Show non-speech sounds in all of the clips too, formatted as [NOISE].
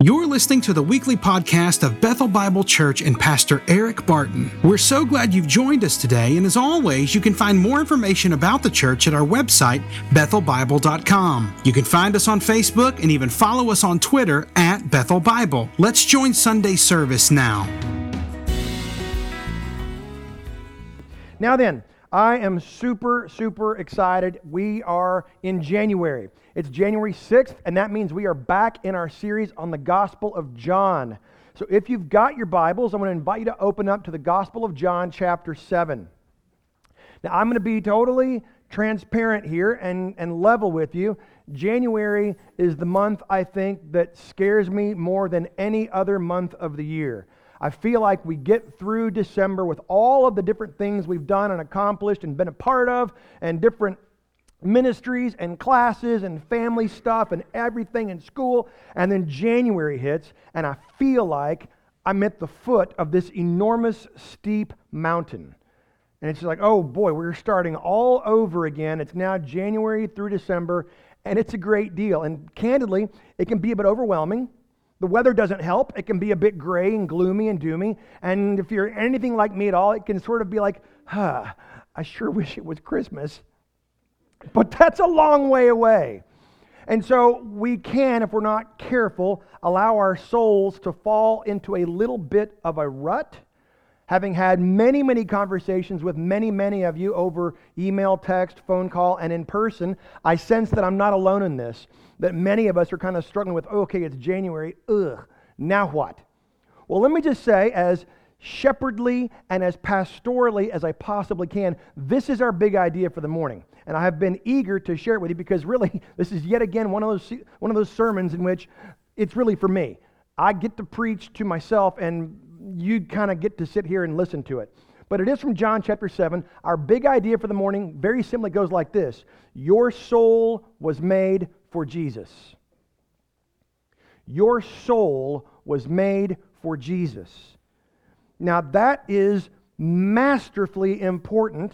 You're listening to the weekly podcast of Bethel Bible Church and Pastor Eric Barton. We're so glad you've joined us today, and as always, you can find more information about the church at our website, bethelbible.com. You can find us on Facebook and even follow us on Twitter at Bethel Bible. Let's join Sunday service now. Now then, I am super, super excited. We are in January. It's January 6th, and that means we are back in our series on the Gospel of John. So if you've got your Bibles, I'm going to invite you to open up to the Gospel of John, chapter 7. Now, I'm going to be totally transparent here and, and level with you. January is the month, I think, that scares me more than any other month of the year. I feel like we get through December with all of the different things we've done and accomplished and been a part of, and different ministries and classes and family stuff and everything in school. And then January hits, and I feel like I'm at the foot of this enormous, steep mountain. And it's like, oh boy, we're starting all over again. It's now January through December, and it's a great deal. And candidly, it can be a bit overwhelming. The weather doesn't help. It can be a bit gray and gloomy and doomy. And if you're anything like me at all, it can sort of be like, huh, I sure [LAUGHS] wish it was Christmas. But that's a long way away. And so we can, if we're not careful, allow our souls to fall into a little bit of a rut. Having had many, many conversations with many, many of you over email, text, phone call, and in person, I sense that I'm not alone in this that many of us are kind of struggling with oh, okay, it's January, ugh, now what? Well, let me just say, as shepherdly and as pastorally as I possibly can, this is our big idea for the morning. And I have been eager to share it with you because really, [LAUGHS] this is yet again one of those, one of those sermons in which it's really for me. I get to preach to myself, and you kind of get to sit here and listen to it. But it is from John chapter 7. Our big idea for the morning very simply goes like this Your soul was made for Jesus. Your soul was made for Jesus. Now, that is masterfully important,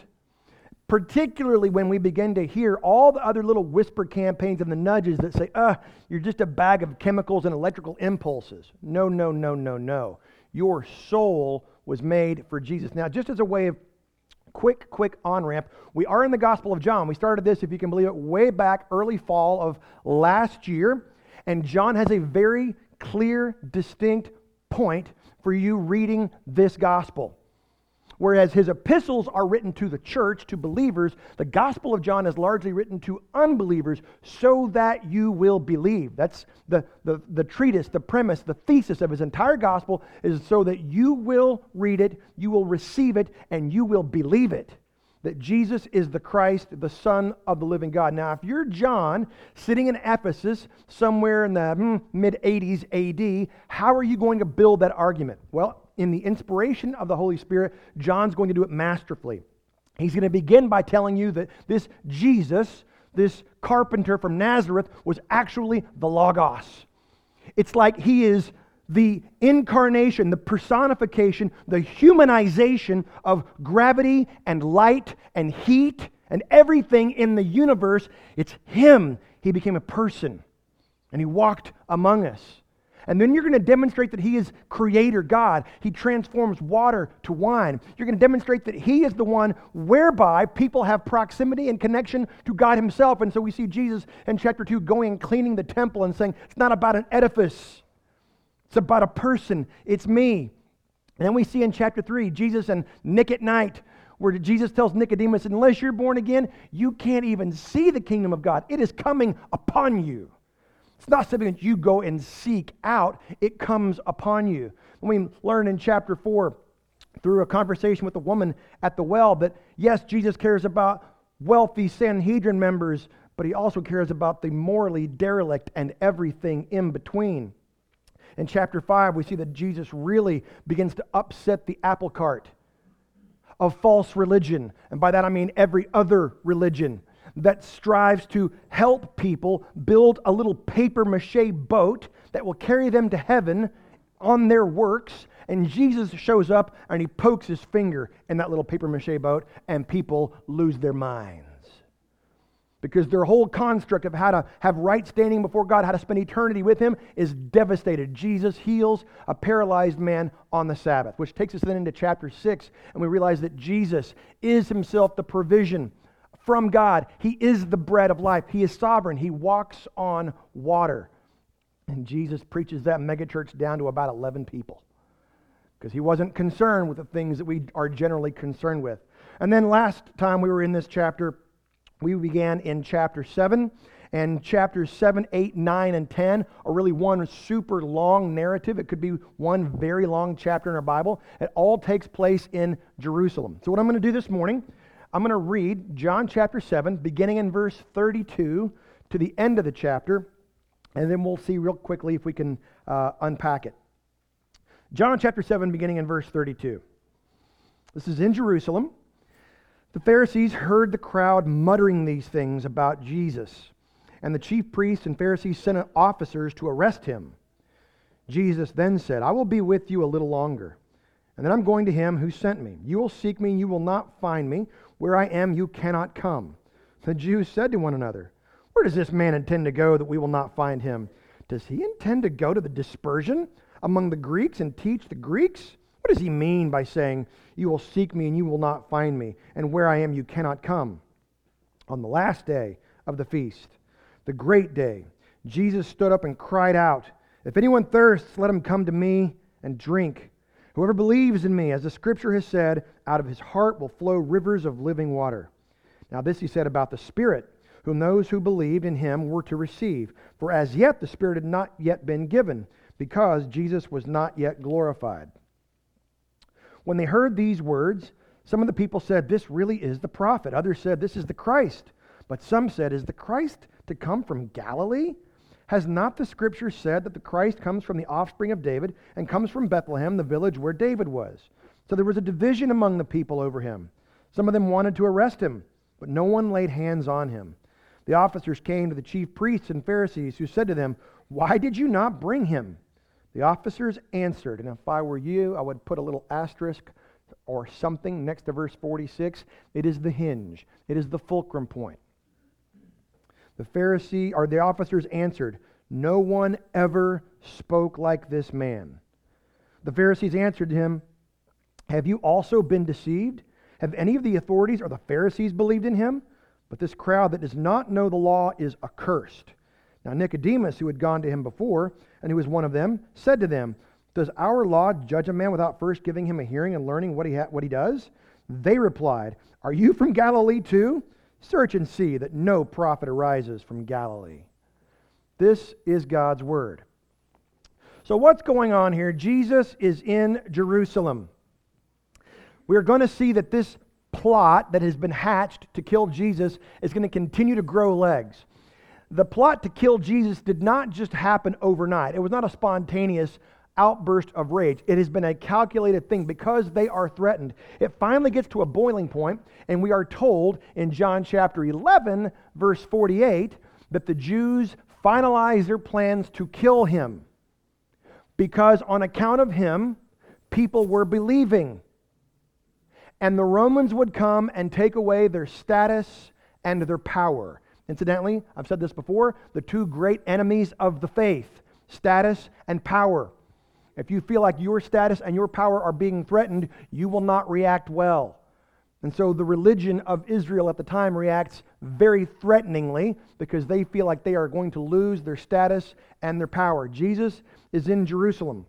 particularly when we begin to hear all the other little whisper campaigns and the nudges that say, uh, you're just a bag of chemicals and electrical impulses. No, no, no, no, no. Your soul was made for Jesus. Now, just as a way of quick, quick on ramp. We are in the Gospel of John. We started this, if you can believe it, way back early fall of last year. And John has a very clear, distinct point for you reading this gospel. Whereas his epistles are written to the church, to believers, the Gospel of John is largely written to unbelievers so that you will believe. That's the, the, the treatise, the premise, the thesis of his entire gospel is so that you will read it, you will receive it, and you will believe it. That Jesus is the Christ, the Son of the living God. Now, if you're John sitting in Ephesus somewhere in the mid 80s AD, how are you going to build that argument? Well, in the inspiration of the Holy Spirit, John's going to do it masterfully. He's going to begin by telling you that this Jesus, this carpenter from Nazareth, was actually the Logos. It's like he is the incarnation, the personification, the humanization of gravity and light and heat and everything in the universe. It's him. He became a person and he walked among us. And then you're going to demonstrate that He is Creator God. He transforms water to wine. You're going to demonstrate that He is the one whereby people have proximity and connection to God Himself. And so we see Jesus in chapter 2 going and cleaning the temple and saying, It's not about an edifice, it's about a person. It's me. And then we see in chapter 3 Jesus and Nick at night where Jesus tells Nicodemus, unless you're born again, you can't even see the kingdom of God. It is coming upon you. It's not something that you go and seek out, it comes upon you. we learn in chapter 4 through a conversation with a woman at the well that yes, Jesus cares about wealthy Sanhedrin members, but he also cares about the morally derelict and everything in between. In chapter 5, we see that Jesus really begins to upset the apple cart of false religion. And by that I mean every other religion that strives to help people build a little paper mache boat that will carry them to heaven on their works. And Jesus shows up and he pokes his finger in that little paper mache boat, and people lose their minds. because their whole construct of how to have right standing before God, how to spend eternity with Him, is devastated. Jesus heals a paralyzed man on the Sabbath, which takes us then into chapter 6, and we realize that Jesus is Himself the provision from God. He is the bread of life, He is sovereign, He walks on water. And Jesus preaches that megachurch down to about 11 people because he wasn't concerned with the things that we are generally concerned with. And then last time we were in this chapter, we began in chapter 7. And chapters 7, 8, 9, and 10 are really one super long narrative. It could be one very long chapter in our Bible. It all takes place in Jerusalem. So, what I'm going to do this morning, I'm going to read John chapter 7, beginning in verse 32 to the end of the chapter. And then we'll see real quickly if we can uh, unpack it. John chapter 7, beginning in verse 32. This is in Jerusalem. The Pharisees heard the crowd muttering these things about Jesus, and the chief priests and Pharisees sent officers to arrest him. Jesus then said, I will be with you a little longer, and then I'm going to him who sent me. You will seek me, and you will not find me. Where I am, you cannot come. The Jews said to one another, where does this man intend to go that we will not find him? Does he intend to go to the dispersion among the Greeks and teach the Greeks? What does he mean by saying, You will seek me and you will not find me, and where I am you cannot come? On the last day of the feast, the great day, Jesus stood up and cried out, If anyone thirsts, let him come to me and drink. Whoever believes in me, as the scripture has said, out of his heart will flow rivers of living water. Now, this he said about the Spirit whom those who believed in him were to receive. For as yet the Spirit had not yet been given, because Jesus was not yet glorified. When they heard these words, some of the people said, This really is the prophet. Others said, This is the Christ. But some said, Is the Christ to come from Galilee? Has not the scripture said that the Christ comes from the offspring of David and comes from Bethlehem, the village where David was? So there was a division among the people over him. Some of them wanted to arrest him, but no one laid hands on him. The officers came to the chief priests and Pharisees, who said to them, Why did you not bring him? The officers answered, and if I were you, I would put a little asterisk or something next to verse 46. It is the hinge, it is the fulcrum point. The Pharisee or the officers answered, No one ever spoke like this man. The Pharisees answered him, Have you also been deceived? Have any of the authorities or the Pharisees believed in him? But this crowd that does not know the law is accursed. Now, Nicodemus, who had gone to him before, and who was one of them, said to them, Does our law judge a man without first giving him a hearing and learning what he, ha- what he does? They replied, Are you from Galilee too? Search and see that no prophet arises from Galilee. This is God's word. So, what's going on here? Jesus is in Jerusalem. We're going to see that this plot that has been hatched to kill Jesus is going to continue to grow legs. The plot to kill Jesus did not just happen overnight, it was not a spontaneous outburst of rage. It has been a calculated thing because they are threatened. It finally gets to a boiling point, and we are told in John chapter 11, verse 48, that the Jews finalize their plans to kill him because on account of him, people were believing and the Romans would come and take away their status and their power. Incidentally, I've said this before the two great enemies of the faith status and power. If you feel like your status and your power are being threatened, you will not react well. And so the religion of Israel at the time reacts very threateningly because they feel like they are going to lose their status and their power. Jesus is in Jerusalem.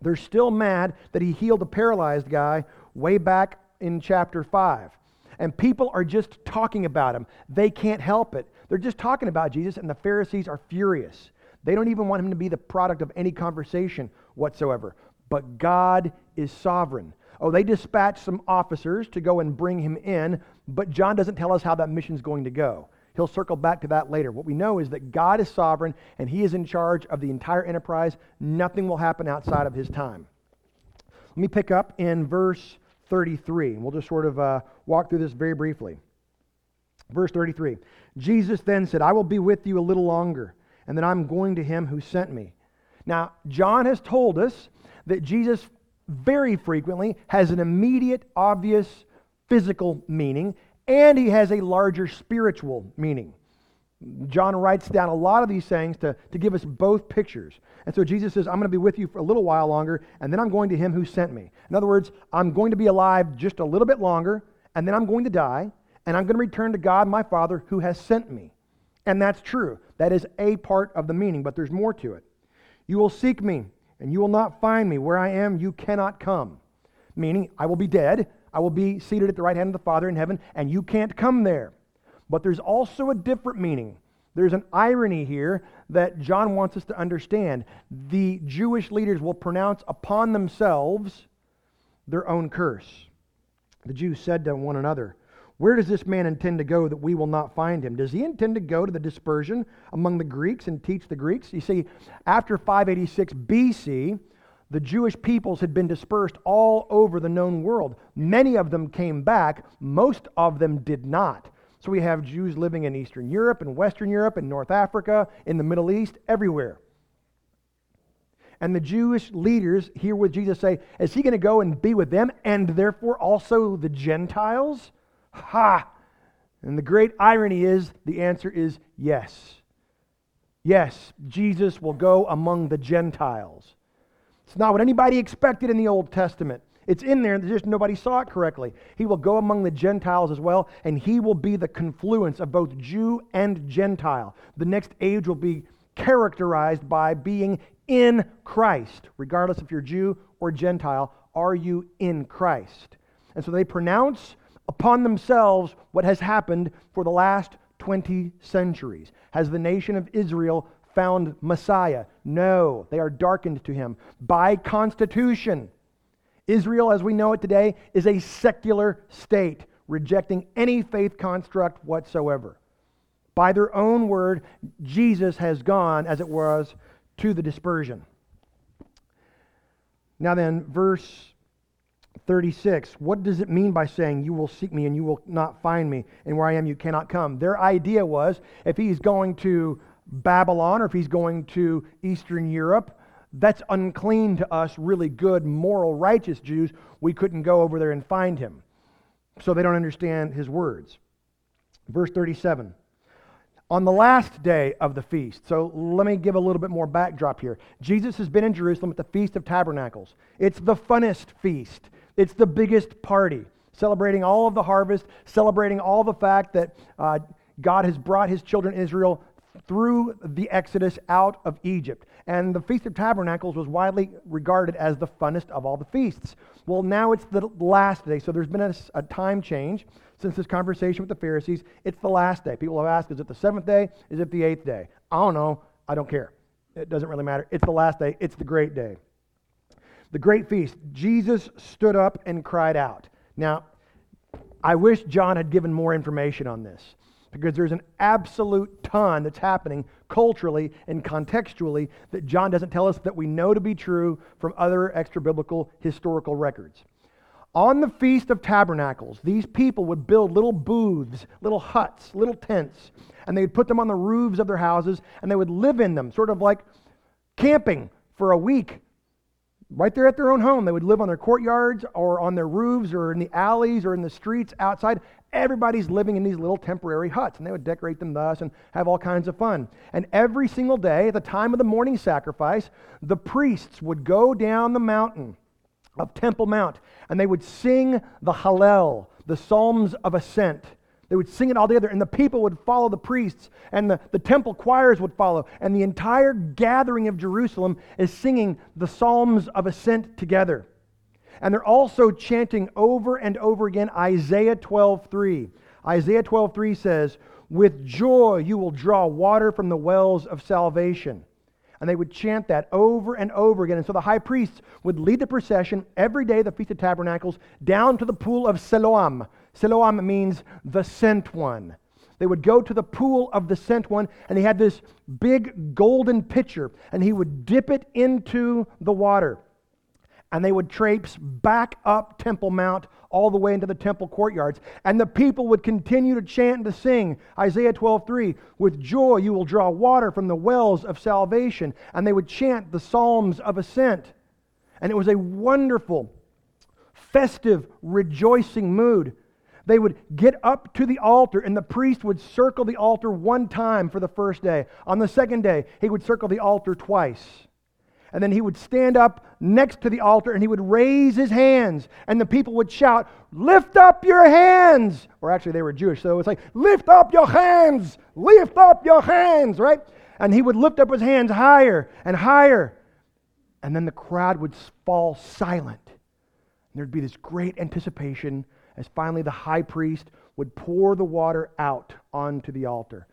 They're still mad that he healed a paralyzed guy way back in chapter 5. And people are just talking about him. They can't help it. They're just talking about Jesus, and the Pharisees are furious. They don't even want him to be the product of any conversation whatsoever. But God is sovereign. Oh, they dispatch some officers to go and bring him in, but John doesn't tell us how that mission's going to go. He'll circle back to that later. What we know is that God is sovereign and he is in charge of the entire enterprise. Nothing will happen outside of his time. Let me pick up in verse 33. And we'll just sort of uh, walk through this very briefly. Verse 33 Jesus then said, I will be with you a little longer, and then I'm going to him who sent me. Now, John has told us that Jesus very frequently has an immediate, obvious physical meaning, and he has a larger spiritual meaning. John writes down a lot of these sayings to, to give us both pictures. And so Jesus says, I'm going to be with you for a little while longer, and then I'm going to him who sent me. In other words, I'm going to be alive just a little bit longer, and then I'm going to die, and I'm going to return to God my Father who has sent me. And that's true. That is a part of the meaning, but there's more to it. You will seek me, and you will not find me. Where I am, you cannot come. Meaning, I will be dead. I will be seated at the right hand of the Father in heaven, and you can't come there. But there's also a different meaning. There's an irony here that John wants us to understand. The Jewish leaders will pronounce upon themselves their own curse. The Jews said to one another, Where does this man intend to go that we will not find him? Does he intend to go to the dispersion among the Greeks and teach the Greeks? You see, after 586 BC, the Jewish peoples had been dispersed all over the known world. Many of them came back, most of them did not. So we have Jews living in Eastern Europe and Western Europe and North Africa, in the Middle East, everywhere. And the Jewish leaders here with Jesus say, Is he going to go and be with them and therefore also the Gentiles? Ha! And the great irony is the answer is yes. Yes, Jesus will go among the Gentiles. It's not what anybody expected in the Old Testament. It's in there, just nobody saw it correctly. He will go among the Gentiles as well, and he will be the confluence of both Jew and Gentile. The next age will be characterized by being in Christ, regardless if you're Jew or Gentile. Are you in Christ? And so they pronounce upon themselves what has happened for the last 20 centuries. Has the nation of Israel found Messiah? No, they are darkened to him. By constitution, Israel, as we know it today, is a secular state, rejecting any faith construct whatsoever. By their own word, Jesus has gone, as it was, to the dispersion. Now, then, verse 36 what does it mean by saying, You will seek me and you will not find me, and where I am you cannot come? Their idea was if he's going to Babylon or if he's going to Eastern Europe, that's unclean to us, really good, moral, righteous Jews. We couldn't go over there and find him. So they don't understand his words. Verse 37. On the last day of the feast, so let me give a little bit more backdrop here. Jesus has been in Jerusalem at the Feast of Tabernacles. It's the funnest feast, it's the biggest party, celebrating all of the harvest, celebrating all the fact that uh, God has brought his children Israel through the Exodus out of Egypt. And the Feast of Tabernacles was widely regarded as the funnest of all the feasts. Well, now it's the last day, so there's been a, a time change since this conversation with the Pharisees. It's the last day. People have asked, is it the seventh day? Is it the eighth day? I don't know. I don't care. It doesn't really matter. It's the last day. It's the great day. The great feast. Jesus stood up and cried out. Now, I wish John had given more information on this because there's an absolute ton that's happening culturally and contextually that John doesn't tell us that we know to be true from other extra biblical historical records. On the Feast of Tabernacles, these people would build little booths, little huts, little tents, and they'd put them on the roofs of their houses and they would live in them, sort of like camping for a week right there at their own home. They would live on their courtyards or on their roofs or in the alleys or in the streets outside. Everybody's living in these little temporary huts, and they would decorate them thus and have all kinds of fun. And every single day, at the time of the morning sacrifice, the priests would go down the mountain of Temple Mount and they would sing the Hallel, the Psalms of Ascent. They would sing it all together, and the people would follow the priests, and the, the temple choirs would follow, and the entire gathering of Jerusalem is singing the Psalms of Ascent together. And they're also chanting over and over again Isaiah 12:3. Isaiah 12:3 says, "With joy you will draw water from the wells of salvation." And they would chant that over and over again. And so the high priests would lead the procession every day, the Feast of Tabernacles, down to the pool of Siloam. Siloam means the sent one. They would go to the pool of the sent one, and he had this big golden pitcher, and he would dip it into the water and they would traipse back up Temple Mount all the way into the temple courtyards. And the people would continue to chant and to sing Isaiah 12:3, with joy you will draw water from the wells of salvation. And they would chant the psalms of ascent. And it was a wonderful, festive, rejoicing mood. They would get up to the altar, and the priest would circle the altar one time for the first day. On the second day, he would circle the altar twice. And then he would stand up next to the altar and he would raise his hands, and the people would shout, Lift up your hands! Or actually, they were Jewish, so it was like, Lift up your hands! Lift up your hands, right? And he would lift up his hands higher and higher. And then the crowd would fall silent. And there'd be this great anticipation as finally the high priest would pour the water out onto the altar.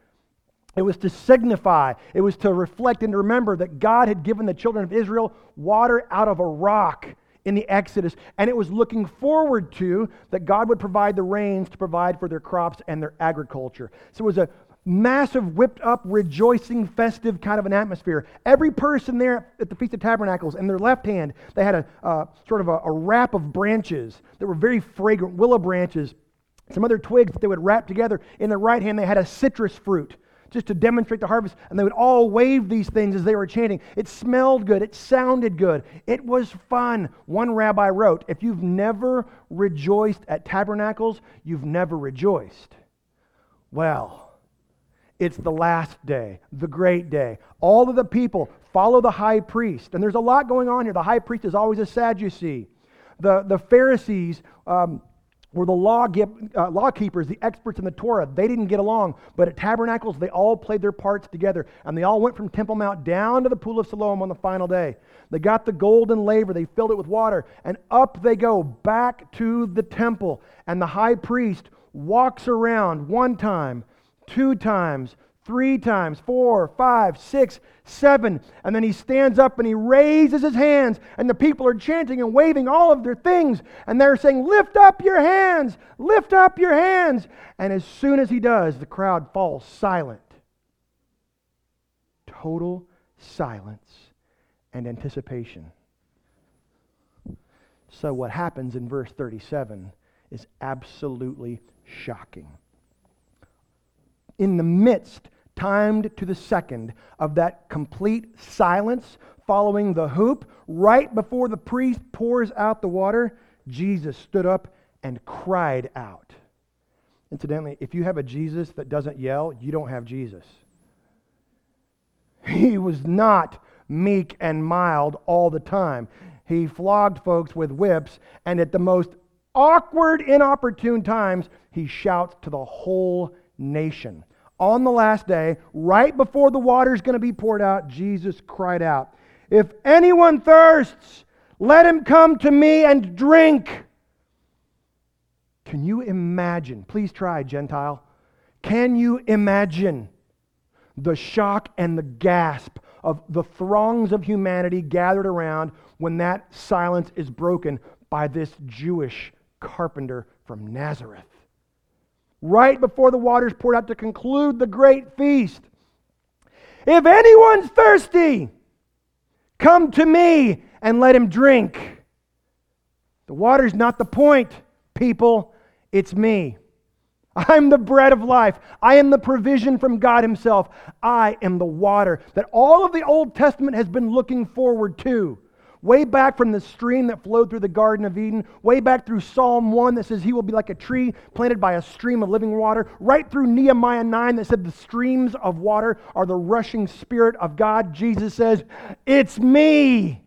It was to signify, it was to reflect and to remember that God had given the children of Israel water out of a rock in the Exodus, and it was looking forward to that God would provide the rains to provide for their crops and their agriculture. So it was a massive, whipped up, rejoicing, festive kind of an atmosphere. Every person there at the Feast of Tabernacles, in their left hand, they had a sort of a, a wrap of branches that were very fragrant, willow branches, some other twigs that they would wrap together. In their right hand, they had a citrus fruit just to demonstrate the harvest. And they would all wave these things as they were chanting. It smelled good. It sounded good. It was fun. One rabbi wrote If you've never rejoiced at tabernacles, you've never rejoiced. Well, it's the last day, the great day. All of the people follow the high priest. And there's a lot going on here. The high priest is always a Sadducee. The, the Pharisees um, were the law, uh, law keepers, the experts in the Torah. They didn't get along. But at Tabernacles, they all played their parts together. And they all went from Temple Mount down to the Pool of Siloam on the final day. They got the golden laver, they filled it with water, and up they go back to the temple. And the high priest walks around one time two times, three times, four, five, six, seven. And then he stands up and he raises his hands, and the people are chanting and waving all of their things. And they're saying, Lift up your hands, lift up your hands. And as soon as he does, the crowd falls silent. Total silence and anticipation. So, what happens in verse 37 is absolutely shocking in the midst, timed to the second, of that complete silence following the hoop, right before the priest pours out the water, Jesus stood up and cried out. Incidentally, if you have a Jesus that doesn't yell, you don't have Jesus. He was not meek and mild all the time. He flogged folks with whips, and at the most awkward, inopportune times, he shouts to the whole nation. On the last day, right before the water is going to be poured out, Jesus cried out, If anyone thirsts, let him come to me and drink. Can you imagine? Please try, Gentile. Can you imagine the shock and the gasp of the throngs of humanity gathered around when that silence is broken by this Jewish carpenter from Nazareth? Right before the waters poured out to conclude the great feast. If anyone's thirsty, come to me and let him drink. The water's not the point, people. It's me. I'm the bread of life. I am the provision from God Himself. I am the water that all of the Old Testament has been looking forward to way back from the stream that flowed through the Garden of Eden, way back through Psalm 1 that says he will be like a tree planted by a stream of living water, right through Nehemiah 9 that said the streams of water are the rushing spirit of God. Jesus says, It's me.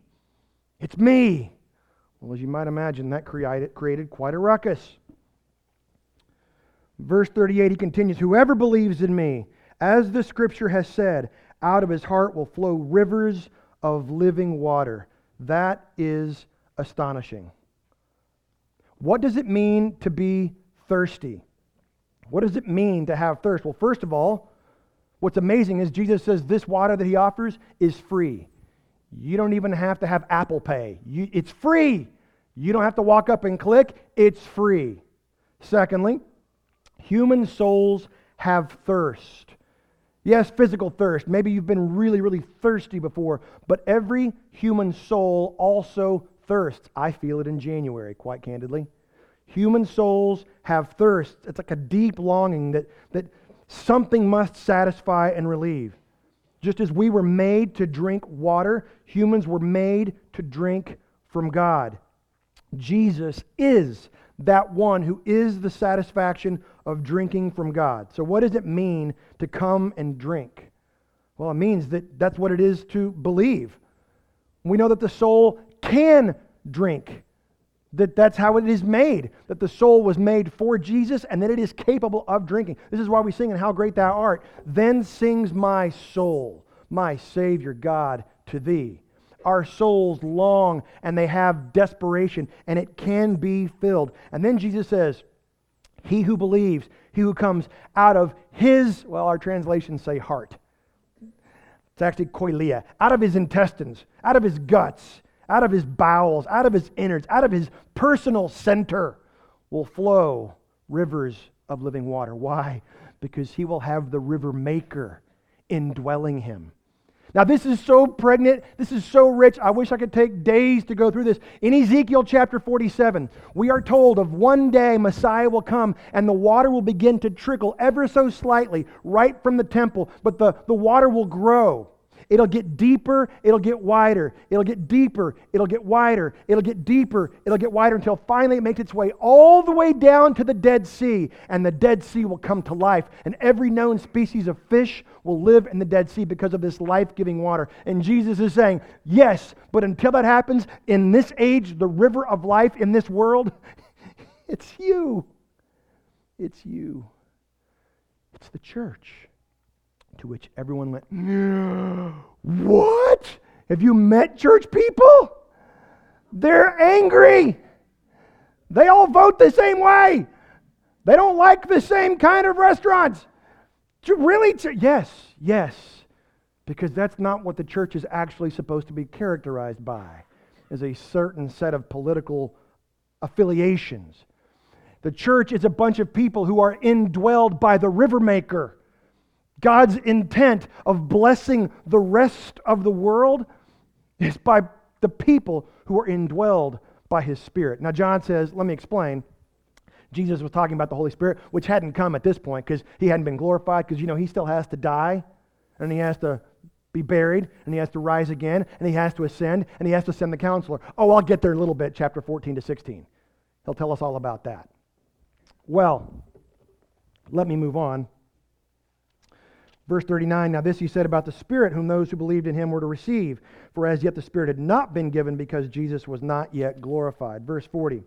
It's me. Well, as you might imagine, that created, created quite a ruckus. Verse 38, he continues Whoever believes in me, as the scripture has said, out of his heart will flow rivers of living water. That is astonishing. What does it mean to be thirsty? What does it mean to have thirst? Well, first of all, what's amazing is Jesus says this water that he offers is free. You don't even have to have Apple Pay. You, it's free. You don't have to walk up and click, it's free. Secondly, human souls have thirst. Yes, physical thirst. Maybe you've been really, really thirsty before, but every human soul also thirsts. I feel it in January, quite candidly. Human souls have thirst. It's like a deep longing that, that something must satisfy and relieve. Just as we were made to drink water, humans were made to drink from God. Jesus is that one who is the satisfaction of drinking from God. So, what does it mean to come and drink? Well, it means that that's what it is to believe. We know that the soul can drink, that that's how it is made, that the soul was made for Jesus and that it is capable of drinking. This is why we sing in How Great Thou Art. Then sings my soul, my Savior God, to thee. Our souls long and they have desperation, and it can be filled. And then Jesus says, He who believes, he who comes out of his, well, our translations say heart. It's actually koilia, out of his intestines, out of his guts, out of his bowels, out of his innards, out of his personal center will flow rivers of living water. Why? Because he will have the river maker indwelling him. Now, this is so pregnant. This is so rich. I wish I could take days to go through this. In Ezekiel chapter 47, we are told of one day Messiah will come and the water will begin to trickle ever so slightly right from the temple, but the, the water will grow. It'll get deeper, it'll get wider, it'll get deeper, it'll get wider, it'll get deeper, it'll get wider until finally it makes its way all the way down to the Dead Sea. And the Dead Sea will come to life. And every known species of fish will live in the Dead Sea because of this life giving water. And Jesus is saying, Yes, but until that happens, in this age, the river of life in this world, [LAUGHS] it's you. It's you. It's the church. To which everyone went, What? Have you met church people? They're angry. They all vote the same way. They don't like the same kind of restaurants. Really? Yes, yes. Because that's not what the church is actually supposed to be characterized by, is a certain set of political affiliations. The church is a bunch of people who are indwelled by the river maker God's intent of blessing the rest of the world is by the people who are indwelled by his Spirit. Now, John says, let me explain. Jesus was talking about the Holy Spirit, which hadn't come at this point because he hadn't been glorified, because, you know, he still has to die and he has to be buried and he has to rise again and he has to ascend and he has to send the counselor. Oh, I'll get there in a little bit, chapter 14 to 16. He'll tell us all about that. Well, let me move on. Verse 39 Now this he said about the Spirit, whom those who believed in him were to receive. For as yet the Spirit had not been given because Jesus was not yet glorified. Verse 40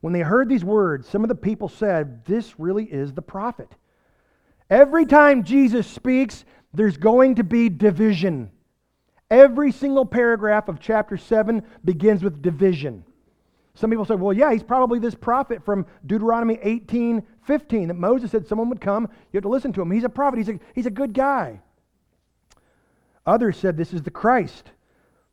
When they heard these words, some of the people said, This really is the prophet. Every time Jesus speaks, there's going to be division. Every single paragraph of chapter 7 begins with division. Some people say, well, yeah, he's probably this prophet from Deuteronomy 18 15 that Moses said someone would come. You have to listen to him. He's a prophet, he's a, he's a good guy. Others said this is the Christ.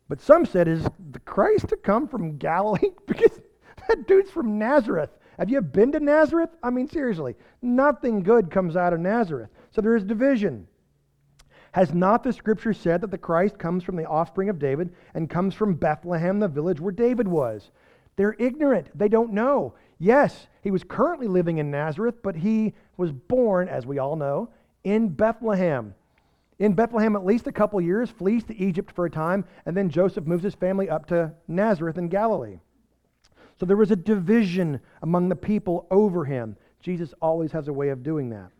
But some said, is the Christ to come from Galilee? [LAUGHS] because that dude's from Nazareth. Have you been to Nazareth? I mean, seriously, nothing good comes out of Nazareth. So there is division. Has not the scripture said that the Christ comes from the offspring of David and comes from Bethlehem, the village where David was? They're ignorant. They don't know. Yes, he was currently living in Nazareth, but he was born, as we all know, in Bethlehem. In Bethlehem, at least a couple years, flees to Egypt for a time, and then Joseph moves his family up to Nazareth in Galilee. So there was a division among the people over him. Jesus always has a way of doing that.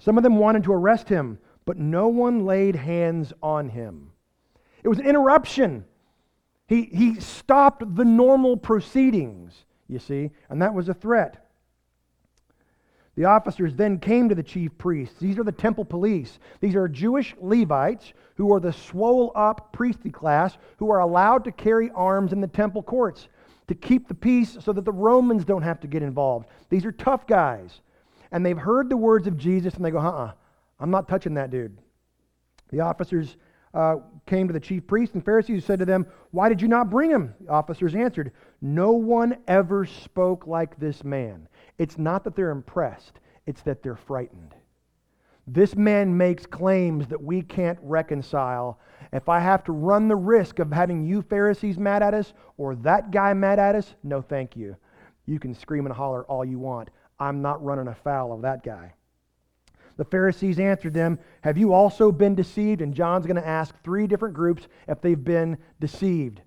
Some of them wanted to arrest him, but no one laid hands on him. It was an interruption he, he stopped the normal proceedings, you see, and that was a threat. The officers then came to the chief priests. These are the temple police. These are Jewish Levites who are the swole up priestly class who are allowed to carry arms in the temple courts to keep the peace so that the Romans don't have to get involved. These are tough guys. And they've heard the words of Jesus and they go, uh uh-uh, uh, i am not touching that dude. The officers uh, came to the chief priests and Pharisees said to them, Why did you not bring him? The officers answered, No one ever spoke like this man. It's not that they're impressed, it's that they're frightened. This man makes claims that we can't reconcile. If I have to run the risk of having you Pharisees mad at us or that guy mad at us, no thank you. You can scream and holler all you want. I'm not running afoul of that guy. The Pharisees answered them, Have you also been deceived? And John's going to ask three different groups if they've been deceived.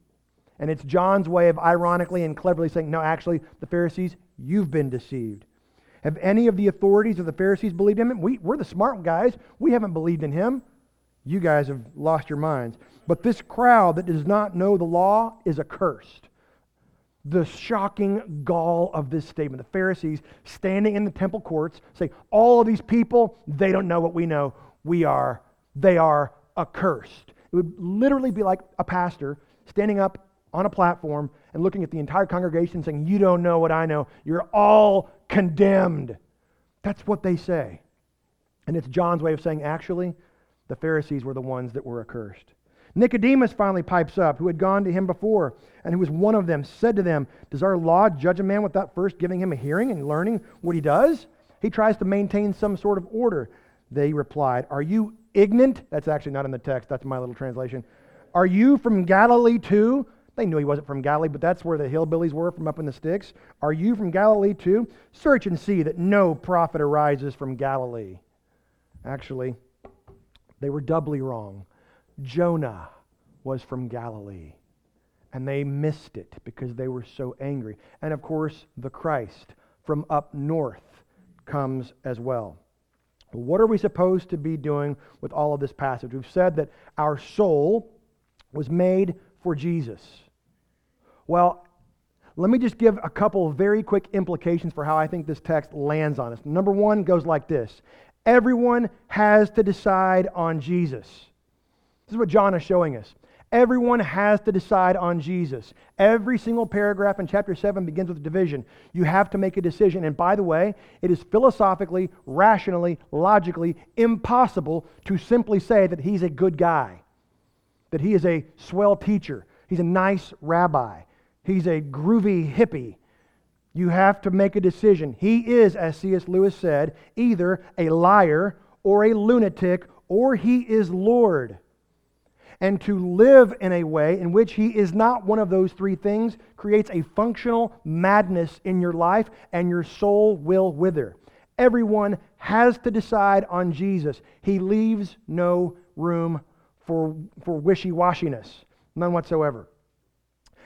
And it's John's way of ironically and cleverly saying, no, actually, the Pharisees, you've been deceived. Have any of the authorities of the Pharisees believed in him? We, we're the smart guys. We haven't believed in him. You guys have lost your minds. But this crowd that does not know the law is accursed. The shocking gall of this statement. The Pharisees standing in the temple courts say, All of these people, they don't know what we know. We are. They are accursed. It would literally be like a pastor standing up on a platform and looking at the entire congregation saying, You don't know what I know. You're all condemned. That's what they say. And it's John's way of saying, actually, the Pharisees were the ones that were accursed. Nicodemus finally pipes up, who had gone to him before, and who was one of them, said to them, Does our law judge a man without first giving him a hearing and learning what he does? He tries to maintain some sort of order. They replied, Are you ignorant? That's actually not in the text, that's my little translation. Are you from Galilee too? They knew he wasn't from Galilee, but that's where the hillbillies were from up in the sticks. Are you from Galilee too? Search and see that no prophet arises from Galilee. Actually, they were doubly wrong. Jonah was from Galilee, and they missed it because they were so angry. And of course, the Christ from up north comes as well. What are we supposed to be doing with all of this passage? We've said that our soul was made for Jesus. Well, let me just give a couple very quick implications for how I think this text lands on us. Number one goes like this Everyone has to decide on Jesus. This is what John is showing us. Everyone has to decide on Jesus. Every single paragraph in chapter 7 begins with a division. You have to make a decision. And by the way, it is philosophically, rationally, logically impossible to simply say that he's a good guy, that he is a swell teacher, he's a nice rabbi, He's a groovy hippie. You have to make a decision. He is, as C.S. Lewis said, either a liar or a lunatic, or he is Lord. And to live in a way in which he is not one of those three things creates a functional madness in your life, and your soul will wither. Everyone has to decide on Jesus. He leaves no room for, for wishy washiness, none whatsoever.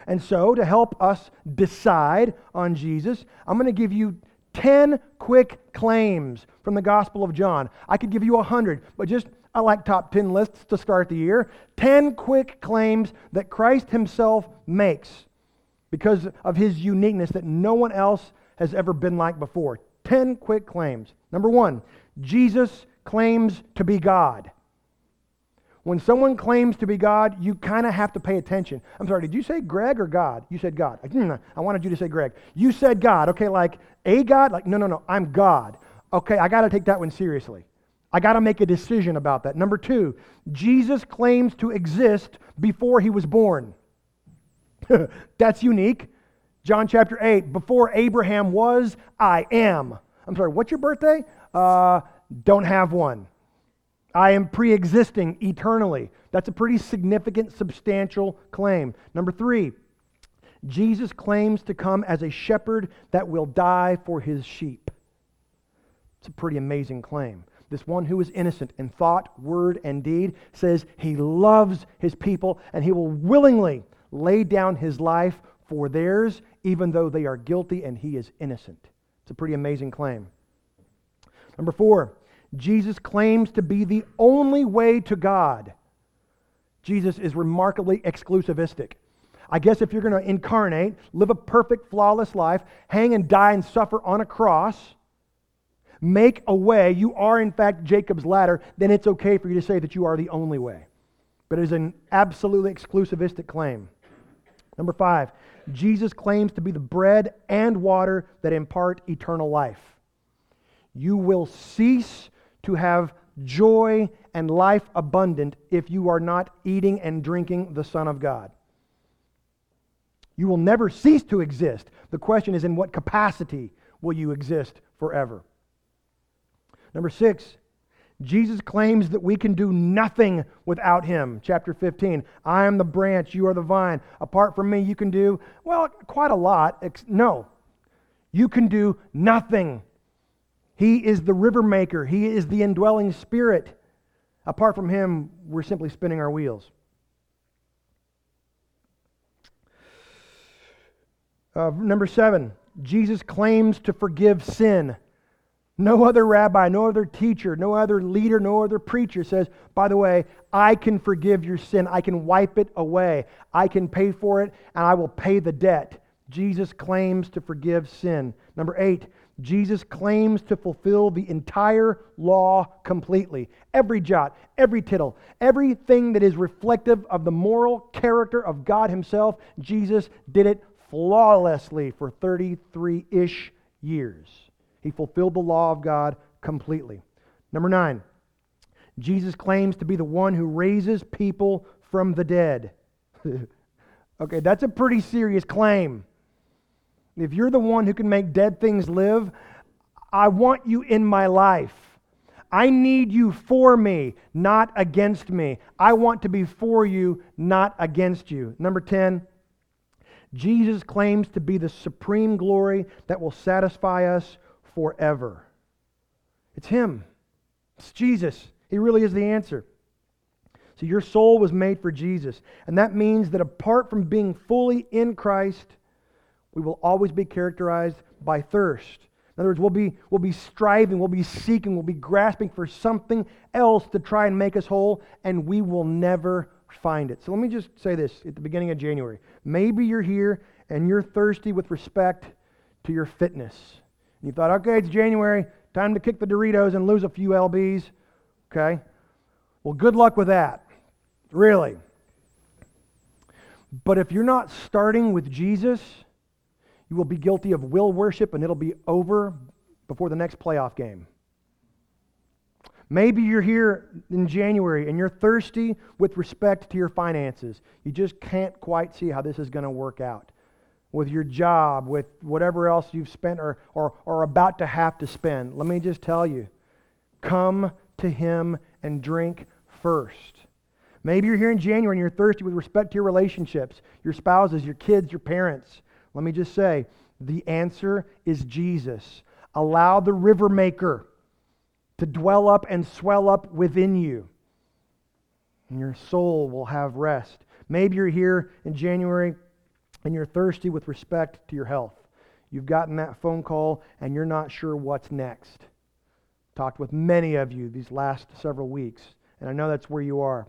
And so, to help us decide on Jesus, I'm going to give you 10 quick claims from the Gospel of John. I could give you 100, but just I like top 10 lists to start the year. 10 quick claims that Christ himself makes because of his uniqueness that no one else has ever been like before. 10 quick claims. Number one, Jesus claims to be God. When someone claims to be God, you kind of have to pay attention. I'm sorry, did you say Greg or God? You said God. [LAUGHS] I wanted you to say Greg. You said God. Okay, like a God? Like, no, no, no, I'm God. Okay, I got to take that one seriously. I got to make a decision about that. Number two, Jesus claims to exist before he was born. [LAUGHS] That's unique. John chapter 8, before Abraham was, I am. I'm sorry, what's your birthday? Uh, don't have one. I am pre existing eternally. That's a pretty significant, substantial claim. Number three, Jesus claims to come as a shepherd that will die for his sheep. It's a pretty amazing claim. This one who is innocent in thought, word, and deed says he loves his people and he will willingly lay down his life for theirs, even though they are guilty and he is innocent. It's a pretty amazing claim. Number four, Jesus claims to be the only way to God. Jesus is remarkably exclusivistic. I guess if you're going to incarnate, live a perfect, flawless life, hang and die and suffer on a cross, make a way, you are in fact Jacob's ladder, then it's okay for you to say that you are the only way. But it is an absolutely exclusivistic claim. Number five, Jesus claims to be the bread and water that impart eternal life. You will cease to have joy and life abundant if you are not eating and drinking the Son of God. You will never cease to exist. The question is, in what capacity will you exist forever? Number six, Jesus claims that we can do nothing without him. Chapter 15 I am the branch, you are the vine. Apart from me, you can do, well, quite a lot. No, you can do nothing he is the river maker, He is the indwelling spirit. Apart from Him, we're simply spinning our wheels. Uh, number seven, Jesus claims to forgive sin. No other rabbi, no other teacher, no other leader, no other preacher says, by the way, I can forgive your sin. I can wipe it away. I can pay for it, and I will pay the debt. Jesus claims to forgive sin. Number eight, Jesus claims to fulfill the entire law completely. Every jot, every tittle, everything that is reflective of the moral character of God Himself, Jesus did it flawlessly for 33 ish years. He fulfilled the law of God completely. Number nine, Jesus claims to be the one who raises people from the dead. [LAUGHS] okay, that's a pretty serious claim. If you're the one who can make dead things live, I want you in my life. I need you for me, not against me. I want to be for you, not against you. Number 10, Jesus claims to be the supreme glory that will satisfy us forever. It's Him, it's Jesus. He really is the answer. So your soul was made for Jesus. And that means that apart from being fully in Christ, we will always be characterized by thirst. In other words, we'll be, we'll be striving, we'll be seeking, we'll be grasping for something else to try and make us whole, and we will never find it. So let me just say this at the beginning of January. Maybe you're here and you're thirsty with respect to your fitness. And you thought, okay, it's January, time to kick the Doritos and lose a few LBs. Okay? Well, good luck with that. Really. But if you're not starting with Jesus, you will be guilty of will worship and it'll be over before the next playoff game. Maybe you're here in January and you're thirsty with respect to your finances. You just can't quite see how this is going to work out with your job, with whatever else you've spent or, or, or about to have to spend. Let me just tell you come to Him and drink first. Maybe you're here in January and you're thirsty with respect to your relationships, your spouses, your kids, your parents. Let me just say the answer is Jesus. Allow the river maker to dwell up and swell up within you. And your soul will have rest. Maybe you're here in January and you're thirsty with respect to your health. You've gotten that phone call and you're not sure what's next. Talked with many of you these last several weeks, and I know that's where you are.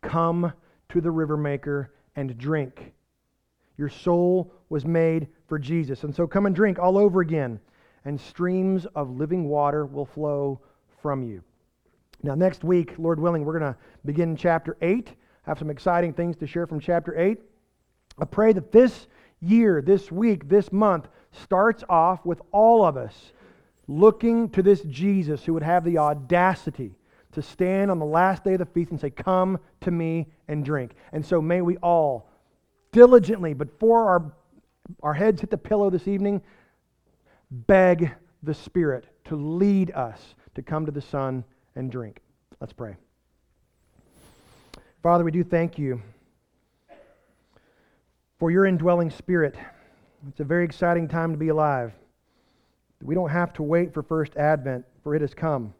Come to the river maker and drink. Your soul was made for Jesus. And so come and drink all over again, and streams of living water will flow from you. Now, next week, Lord willing, we're going to begin chapter 8. I Have some exciting things to share from chapter 8. I pray that this year, this week, this month starts off with all of us looking to this Jesus who would have the audacity to stand on the last day of the feast and say, Come to me and drink. And so may we all diligently, before our, our heads hit the pillow this evening, beg the Spirit to lead us to come to the Son and drink. Let's pray. Father, we do thank you for your indwelling Spirit. It's a very exciting time to be alive. We don't have to wait for first advent, for it has come.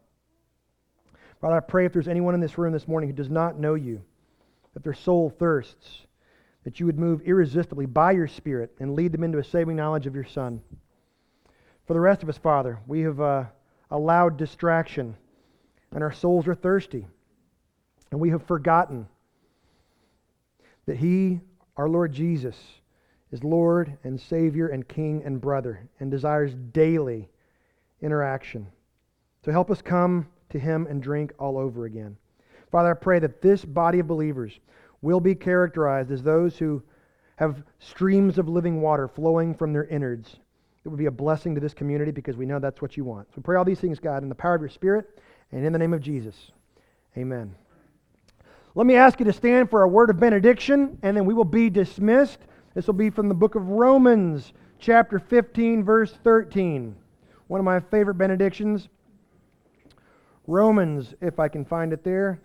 Father, I pray if there's anyone in this room this morning who does not know you, that their soul thirsts, that you would move irresistibly by your Spirit and lead them into a saving knowledge of your Son. For the rest of us, Father, we have uh, allowed distraction, and our souls are thirsty, and we have forgotten that He, our Lord Jesus, is Lord and Savior and King and brother, and desires daily interaction. So help us come to Him and drink all over again. Father, I pray that this body of believers will be characterized as those who have streams of living water flowing from their innards. It would be a blessing to this community because we know that's what you want. So we pray all these things, God, in the power of your Spirit and in the name of Jesus. Amen. Let me ask you to stand for a word of benediction, and then we will be dismissed. This will be from the book of Romans, chapter 15, verse 13. One of my favorite benedictions. Romans, if I can find it there.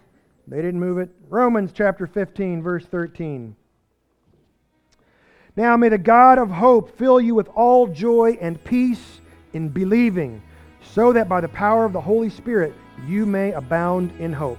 They didn't move it. Romans chapter 15, verse 13. Now may the God of hope fill you with all joy and peace in believing, so that by the power of the Holy Spirit you may abound in hope.